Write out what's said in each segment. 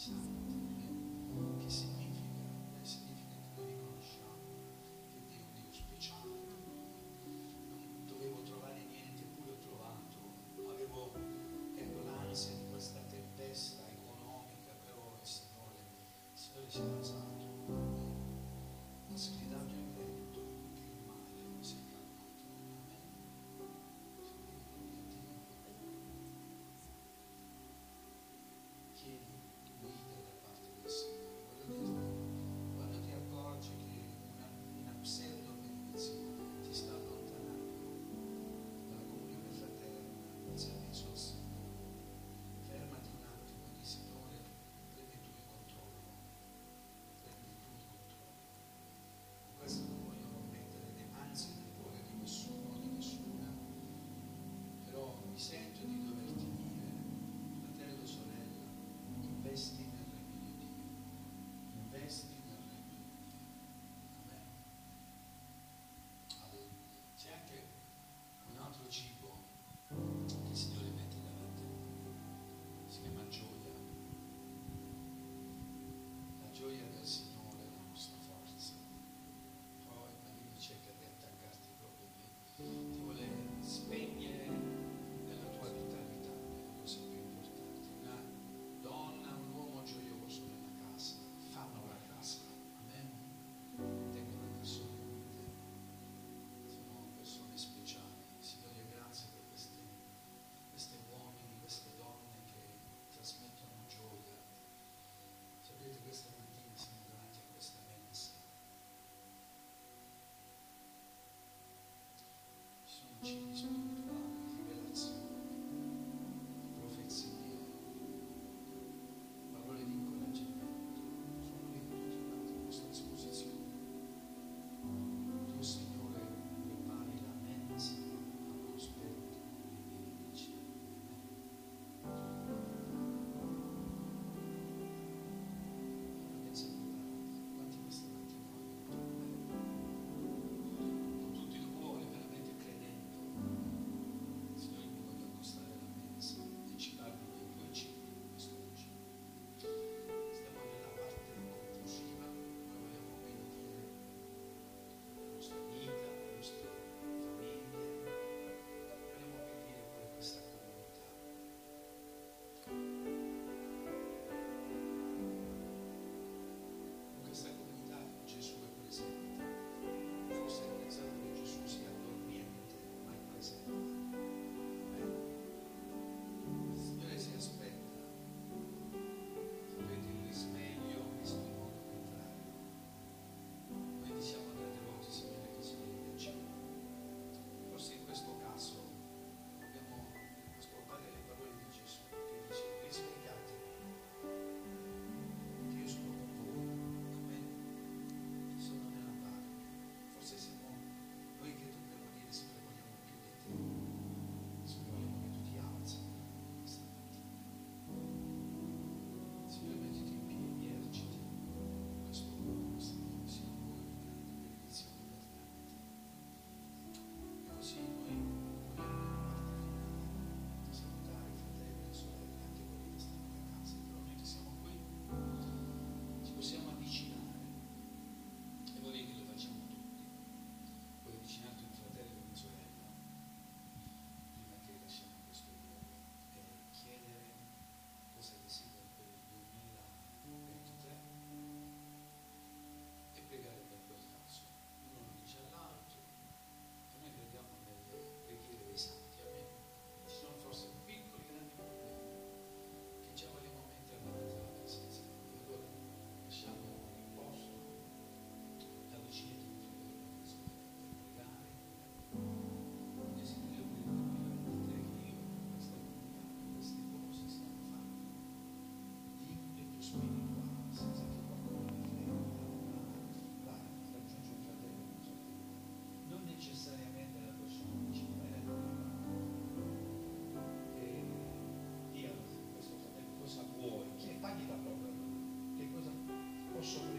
Сейчас. Yes. Immagini Пошел.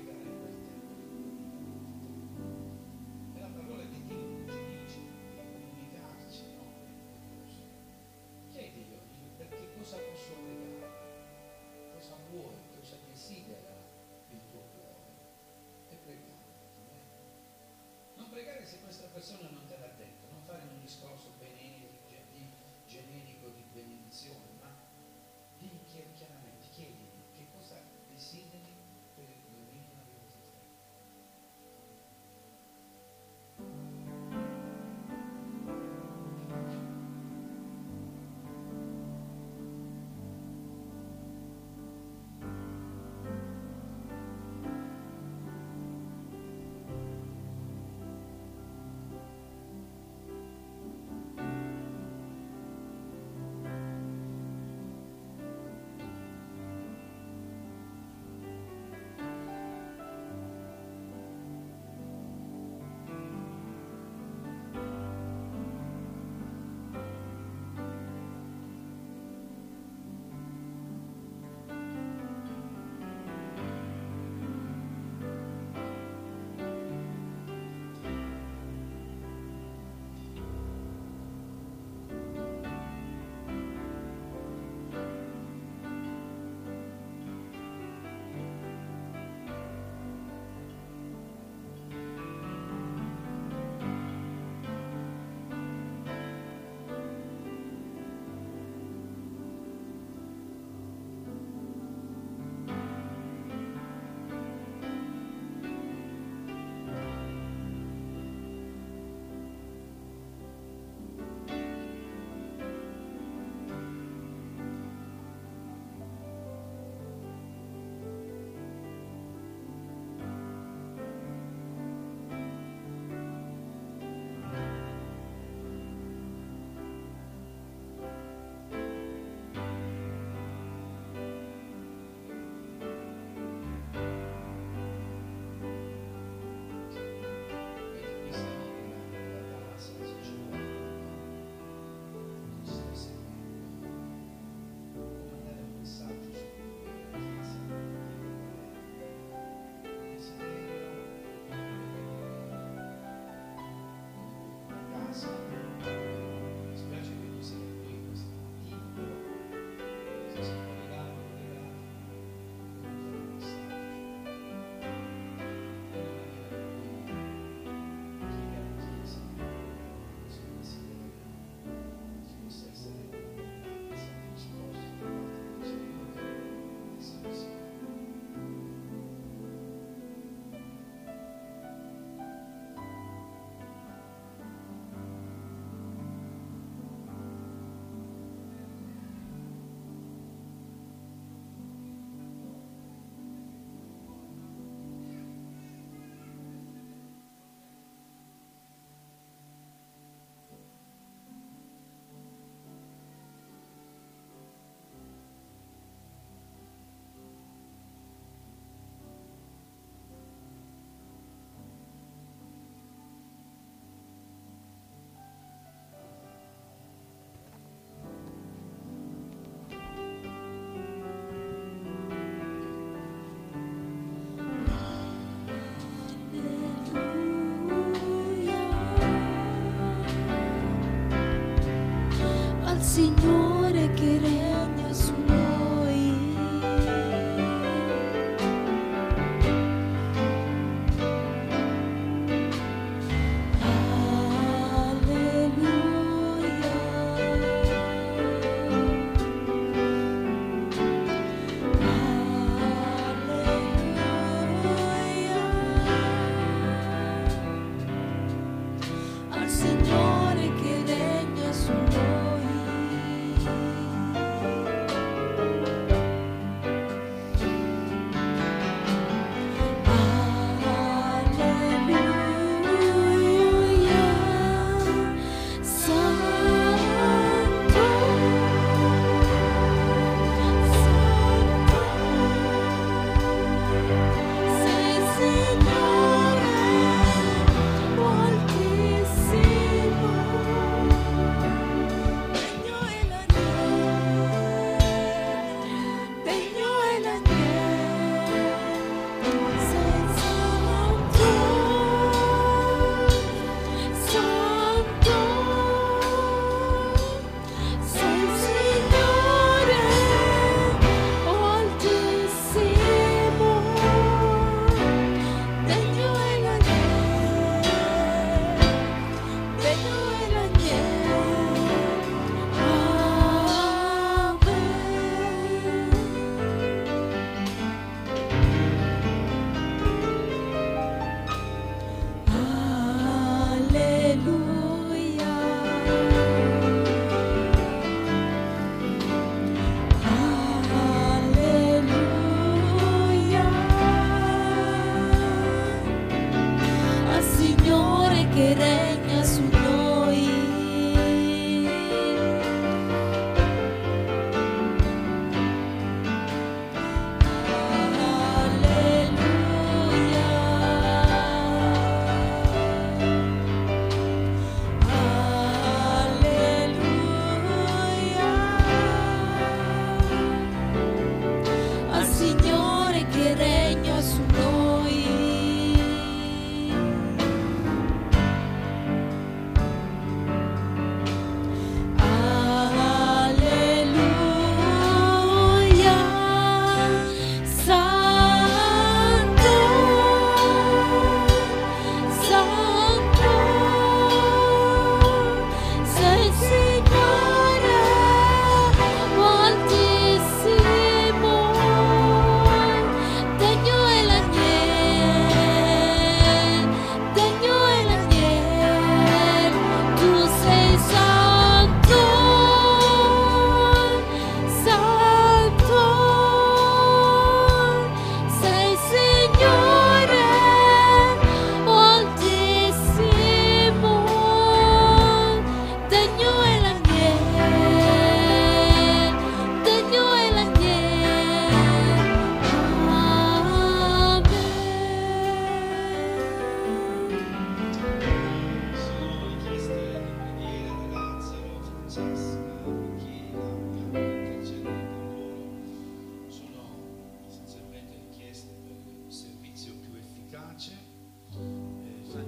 Señor.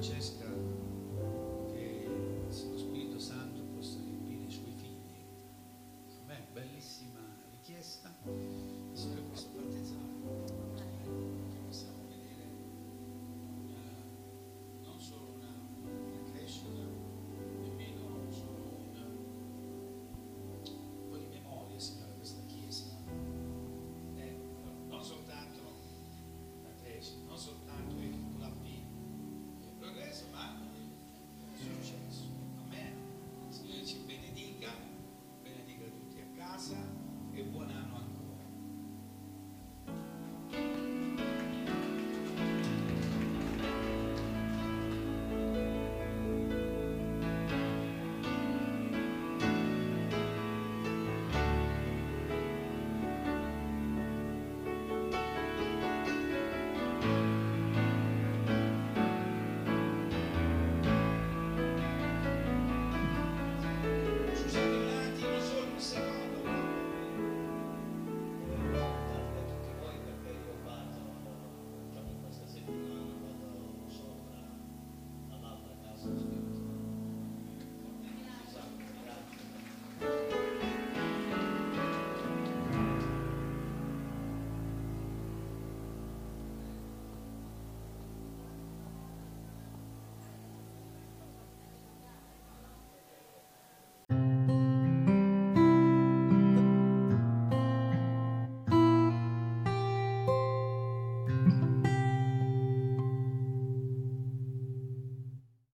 Essenzialmente